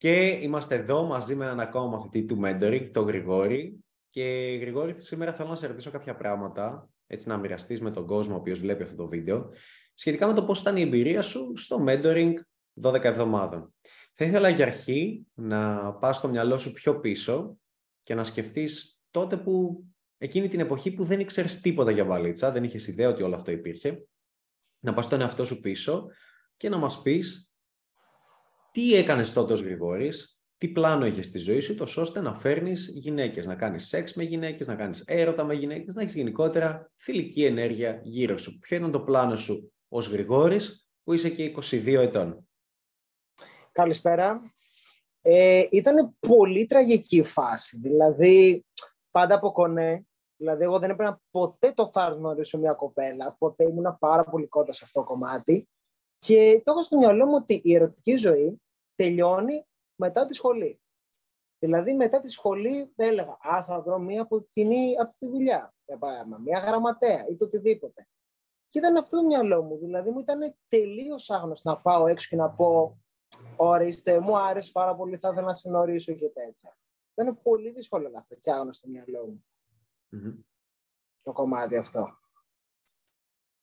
Και είμαστε εδώ μαζί με έναν ακόμα μαθητή του mentoring, τον Γρηγόρη. Και Γρηγόρη, σήμερα θέλω να σε ρωτήσω κάποια πράγματα, έτσι να μοιραστείς με τον κόσμο ο οποίος βλέπει αυτό το βίντεο, σχετικά με το πώς ήταν η εμπειρία σου στο mentoring 12 εβδομάδων. Θα ήθελα για αρχή να πας στο μυαλό σου πιο πίσω και να σκεφτείς τότε που εκείνη την εποχή που δεν ήξερες τίποτα για βαλίτσα, δεν είχες ιδέα ότι όλο αυτό υπήρχε, να πας στον εαυτό σου πίσω και να μας πεις τι έκανες τότε ως Γρηγόρης, τι πλάνο είχες στη ζωή σου, τόσο ώστε να φέρνεις γυναίκες, να κάνεις σεξ με γυναίκες, να κάνεις έρωτα με γυναίκες, να έχεις γενικότερα θηλυκή ενέργεια γύρω σου. Ποιο ήταν το πλάνο σου ως Γρηγόρης, που είσαι και 22 ετών; Καλησπέρα. Ε, ήταν πολύ τραγική φάση. Δηλαδή, πάντα από κονέ. Δηλαδή, εγώ δεν έπαιρνα ποτέ το θάρρος να γνωρίσω μια κοπέλα. Ποτέ ήμουν πάρα πολύ κοντά σε αυτό το κομμάτι. Και το έχω στο μυαλό μου ότι η ερωτική ζωή τελειώνει μετά τη σχολή. Δηλαδή, μετά τη σχολή έλεγα, Α, θα βρω μία από τη κοινή αυτή τη δουλειά. Για παράδειγμα, μία γραμματέα ή το οτιδήποτε. Και ήταν αυτό το μυαλό μου. Δηλαδή, μου ήταν τελείως άγνωστο να πάω έξω και να πω, Ορίστε, μου άρεσε πάρα πολύ, θα ήθελα να σε γνωρίσω και τέτοια. Ήταν πολύ δύσκολο να αυτό και άγνωστο στο μυαλό μου. Το κομμάτι αυτό.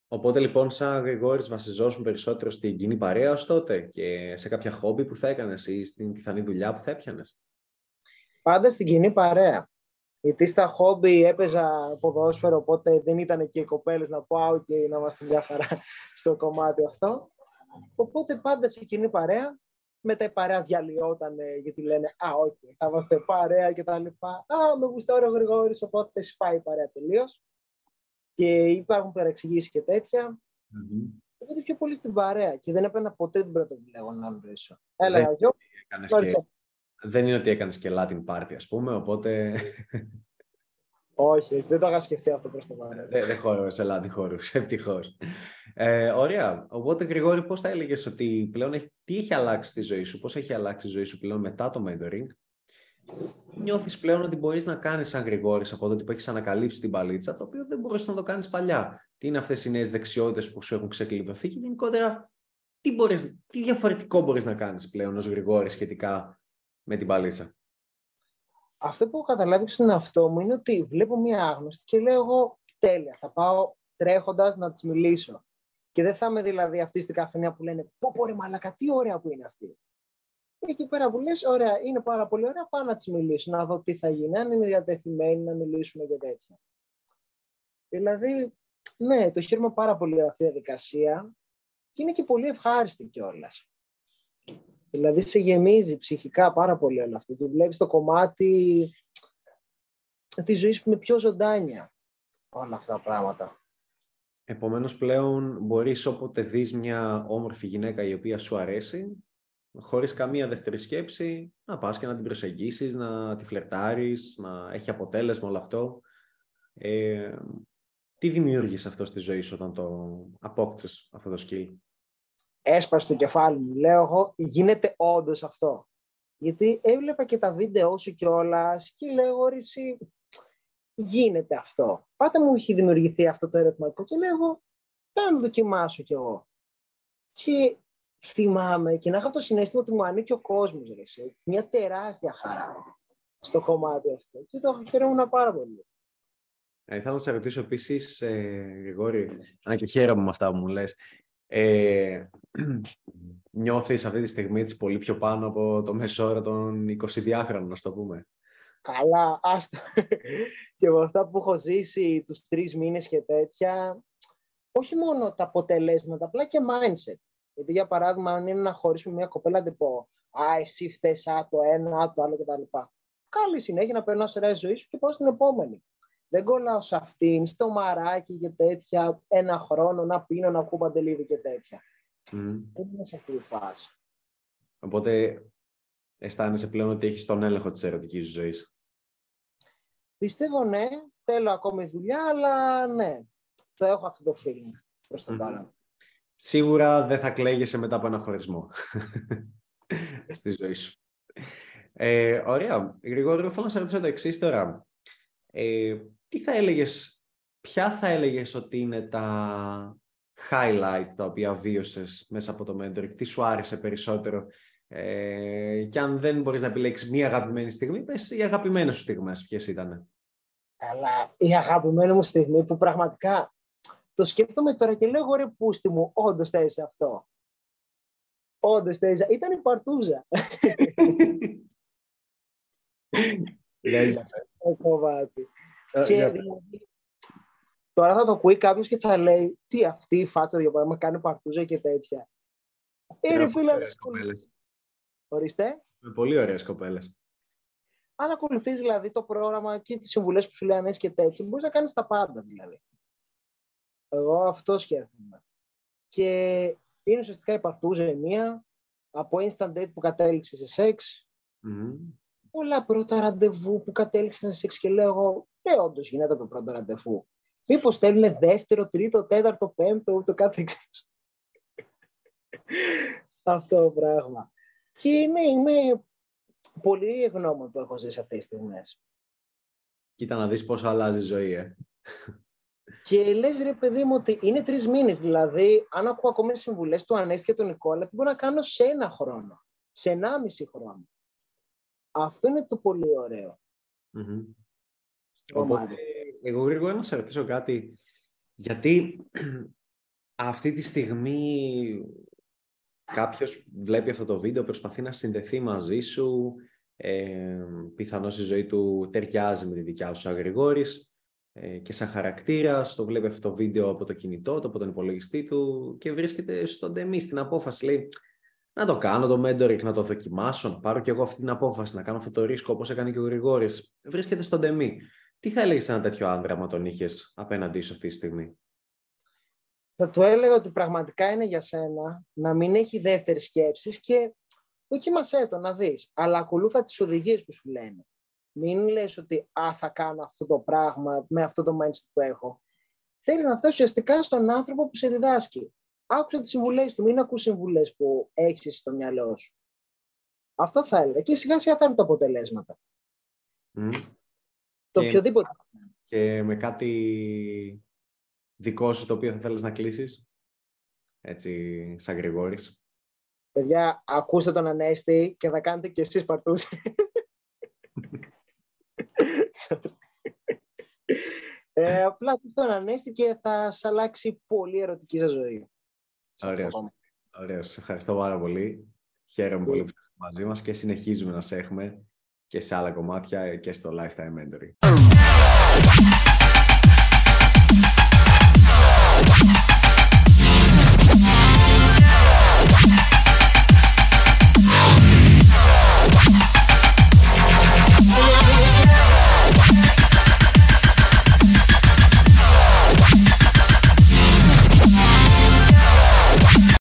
Οπότε λοιπόν, σαν Γρηγόρης, βασιζόσουν περισσότερο στην κοινή παρέα ως τότε και σε κάποια χόμπι που θα έκανες ή στην πιθανή δουλειά που θα έπιανες; Πάντα στην κοινή παρέα. Γιατί στα χόμπι έπαιζα ποδόσφαιρο, οπότε δεν ήταν και οι κοπέλες να πάω και να είμαστε μια χαρά στο κομμάτι αυτό. Οπότε πάντα σε κοινή παρέα, μετά η παρέα διαλυόταν γιατί λένε «Α, όχι, θα είμαστε παρέα» και τα λοιπά. «Α, με γουστάρει ο Γρηγόρης, οπότε σπάει η παρέα τελείως. Και υπάρχουν παρεξηγήσεις και τέτοια. Mm-hmm. Οπότε πιο πολύ στην παρέα και δεν έπαιρνα ποτέ την πρωτοβουλία εγώ να ρωτήσω. Έλα, δεν, γιο, και... δεν είναι ότι έκανες και Latin party, ας πούμε, οπότε... Όχι, δεν το είχα σκεφτεί αυτό προς το παρόν. Δεν, δεν χώρο σε λάθη χώρου, ευτυχώς. Ε, ωραία. Οπότε, Γρηγόρη, πώς θα έλεγες ότι πλέον έχει, τι έχει αλλάξει στη ζωή σου, πώς έχει αλλάξει η ζωή σου πλέον μετά το mentoring; Νιώθεις πλέον ότι μπορείς να κάνεις σαν Γρηγόρης από τότε που έχεις ανακαλύψει την παλίτσα, το οποίο δεν μπορούσε να το κάνεις παλιά. Τι είναι αυτές οι νέες δεξιότητες που σου έχουν ξεκλειδωθεί και γενικότερα τι, μπορείς, τι διαφορετικό μπορείς να κάνεις πλέον ως Γρηγόρης σχετικά με την παλίτσα; Αυτό που έχω καταλάβει στον εαυτό μου είναι ότι βλέπω μία άγνωστη και λέω εγώ τέλεια, θα πάω τρέχοντας να της μιλήσω. Και δεν θα είμαι δηλαδή αυτή στην καφενεία που λένε πω πω ρε μαλακα, τι ωραία που είναι αυτή. Εκεί πέρα που λες, ωραία, είναι πάρα πολύ ωραία, πάω να της μιλήσω, να δω τι θα γίνει, αν είναι διατεθειμένη να μιλήσουμε και τέτοια. Δηλαδή, ναι, το χαίρομαι πάρα πολύ αυτή η διαδικασία και είναι και πολύ ευχάριστη κιόλας. Δηλαδή σε γεμίζει ψυχικά πάρα πολύ όλο αυτό και βλέπεις το κομμάτι της ζωής με πιο ζωντάνια όλα αυτά τα πράγματα. Επομένως πλέον μπορείς όποτε δεις μια όμορφη γυναίκα η οποία σου αρέσει χωρίς καμία δεύτερη σκέψη να πας και να την προσεγγίσεις, να τη φλερτάρεις, να έχει αποτέλεσμα όλο αυτό. Ε, τι δημιούργησε αυτό στη ζωή σου όταν το απόκτησες αυτό το skill; Έσπασε το κεφάλι μου. Λέω εγώ, γίνεται όντως αυτό. Γιατί έβλεπα και τα βίντεο σου κιόλας και λέω, εσύ, γίνεται αυτό. Πάτε μου έχει δημιουργηθεί αυτό το ερωτηματικό και λέω εγώ, θα το δοκιμάσω κι εγώ. Και θυμάμαι και να είχα το συνέστημα ότι μου ανήκει ο κόσμος. Μια τεράστια χαρά στο κομμάτι αυτό. Και το χαιρόμουν πάρα πολύ. Ε, θα να σε ρωτήσω επίσης, ε, Γρηγόρη, αν και χαίρομαι με αυτά που μου λες, ε, νιώθεις αυτή τη στιγμή έτσι πολύ πιο πάνω από το μέσο όρο των 22χρονων, να το πούμε; Καλά, άστα. και με αυτά που έχω ζήσει τους τρεις μήνες και τέτοια, όχι μόνο τα αποτελέσματα, απλά και mindset. Γιατί για παράδειγμα, αν είναι να χωρίσουμε μια κοπέλα, δεν πω «Α, εσύ φταίς, α, το ένα, α, το άλλο κτλ». Καλή συνέχεια να περνάς ωραία ζωή σου και πάω στην επόμενη. Δεν κολλάω σε αυτήν, στο μαράκι και τέτοια, ένα χρόνο να πίνω, να ακούω παντελίδι και τέτοια. Mm. Δεν είμαι σε αυτή τη φάση. Οπότε αισθάνεσαι πλέον ότι έχεις τον έλεγχο της ερωτικής ζωής; Πιστεύω ναι, θέλω ακόμη δουλειά, αλλά ναι, το έχω αυτό το feeling προς το παρόν. Σίγουρα δεν θα κλαίγεσαι μετά από ένα χωρισμό στη ζωή σου. Ε, ωραία. Γρηγόρη, θέλω να σε ρωτήσω το εξής τώρα. Ε, τι θα έλεγες, ποια θα έλεγες ότι είναι τα highlight τα οποία βίωσες μέσα από το mentoring, τι σου άρεσε περισσότερο; Ε, και αν δεν μπορείς να επιλέξεις μία αγαπημένη στιγμή, πες οι αγαπημένες σου στιγμές, ποιες ήταν. Καλά, η αγαπημένη μου στιγμή που πραγματικά το σκέφτομαι τώρα και λέω, ρε πούστη μου, όντως θέλει αυτό. Όντως θέλει. Ήταν η Παρτούζα. Δεν κομμάτι. Δηλαδή, τώρα θα το ακούει κάποιος και θα λέει τι αυτή η φάτσα για παράδειγμα κάνει παρτούζα και τέτοια. Είναι φίλε. Ορίστε. Με πολύ ωραίες κοπέλες. Αν ακολουθείς δηλαδή το πρόγραμμα και τις συμβουλές που σου λέει αν και τέτοια, μπορείς να κάνεις τα πάντα δηλαδή. Εγώ αυτό σκέφτομαι. Και είναι ουσιαστικά η παρτούζα η μία, από instant date που κατέληξε σε σεξ, mm πολλά πρώτα ραντεβού που κατέληξαν σε σεξ και λέω εγώ, ε, όντως γίνεται το πρώτο ραντεβού. Μήπως θέλουν δεύτερο, τρίτο, τέταρτο, πέμπτο, ούτω κάθε εξής. Αυτό το πράγμα. Και ναι, είμαι πολύ ευγνώμων που έχω ζήσει αυτές τις στιγμές. Κοίτα να δεις πώς αλλάζει η ζωή, ε. Και λες, ρε παιδί μου, ότι είναι τρεις μήνες. Δηλαδή, αν ακούω ακόμα συμβουλές του Ανέστη και του Νικόλα, τι μπορώ να κάνω σε ένα χρόνο, σε ενάμιση χρόνο. Αυτό είναι το πολύ ωραίο. Mm-hmm. Οπότε, εγώ γρήγορα να σε ρωτήσω κάτι. Γιατί αυτή τη στιγμή κάποιος βλέπει αυτό το βίντεο, προσπαθεί να συνδεθεί μαζί σου, ε, πιθανώς η ζωή του ταιριάζει με τη δικιά σου σαν ε, και σαν χαρακτήρα, το βλέπει αυτό το βίντεο από το κινητό του, από τον υπολογιστή του και βρίσκεται στον τεμή στην απόφαση. Λέει, να το κάνω το mentoring, να το δοκιμάσω, να πάρω και εγώ αυτή την απόφαση, να κάνω αυτό το ρίσκο όπως έκανε και ο Γρηγόρης. Βρίσκεται στον τεμή. Τι θα έλεγες σε ένα τέτοιο άντρα, μα τον είχες απέναντί σου αυτή τη στιγμή; Θα του έλεγα ότι πραγματικά είναι για σένα να μην έχει δεύτερη σκέψη και δοκίμασέ το να δεις. Αλλά ακολούθα τις οδηγίες που σου λένε. Μην λες ότι α, θα κάνω αυτό το πράγμα με αυτό το mindset που έχω. Θέλεις να φτάσεις ουσιαστικά στον άνθρωπο που σε διδάσκει. Άκουσε τις συμβουλές του, μην ακούς συμβουλές που έχεις στο μυαλό σου. Αυτό θα έλεγα. Και σιγά σιγά θα είναι τα αποτελέσματα. Το και, οποιοδήποτε. Και με κάτι δικό σου το οποίο θα θέλεις να κλείσεις, έτσι σαν Γρηγόρης. Παιδιά, ακούστε τον Ανέστη και θα κάνετε και εσείς παρτούς. Ε, απλά ακούστε τον Ανέστη και θα σας αλλάξει πολύ ερωτική σας ζωή. Ωραία. Ωραία. Σε ευχαριστώ πάρα πολύ. Χαίρομαι πολύ που είστε μαζί μας και συνεχίζουμε να σε έχουμε και σε άλλα κομμάτια και στο Lifetime Mentoring.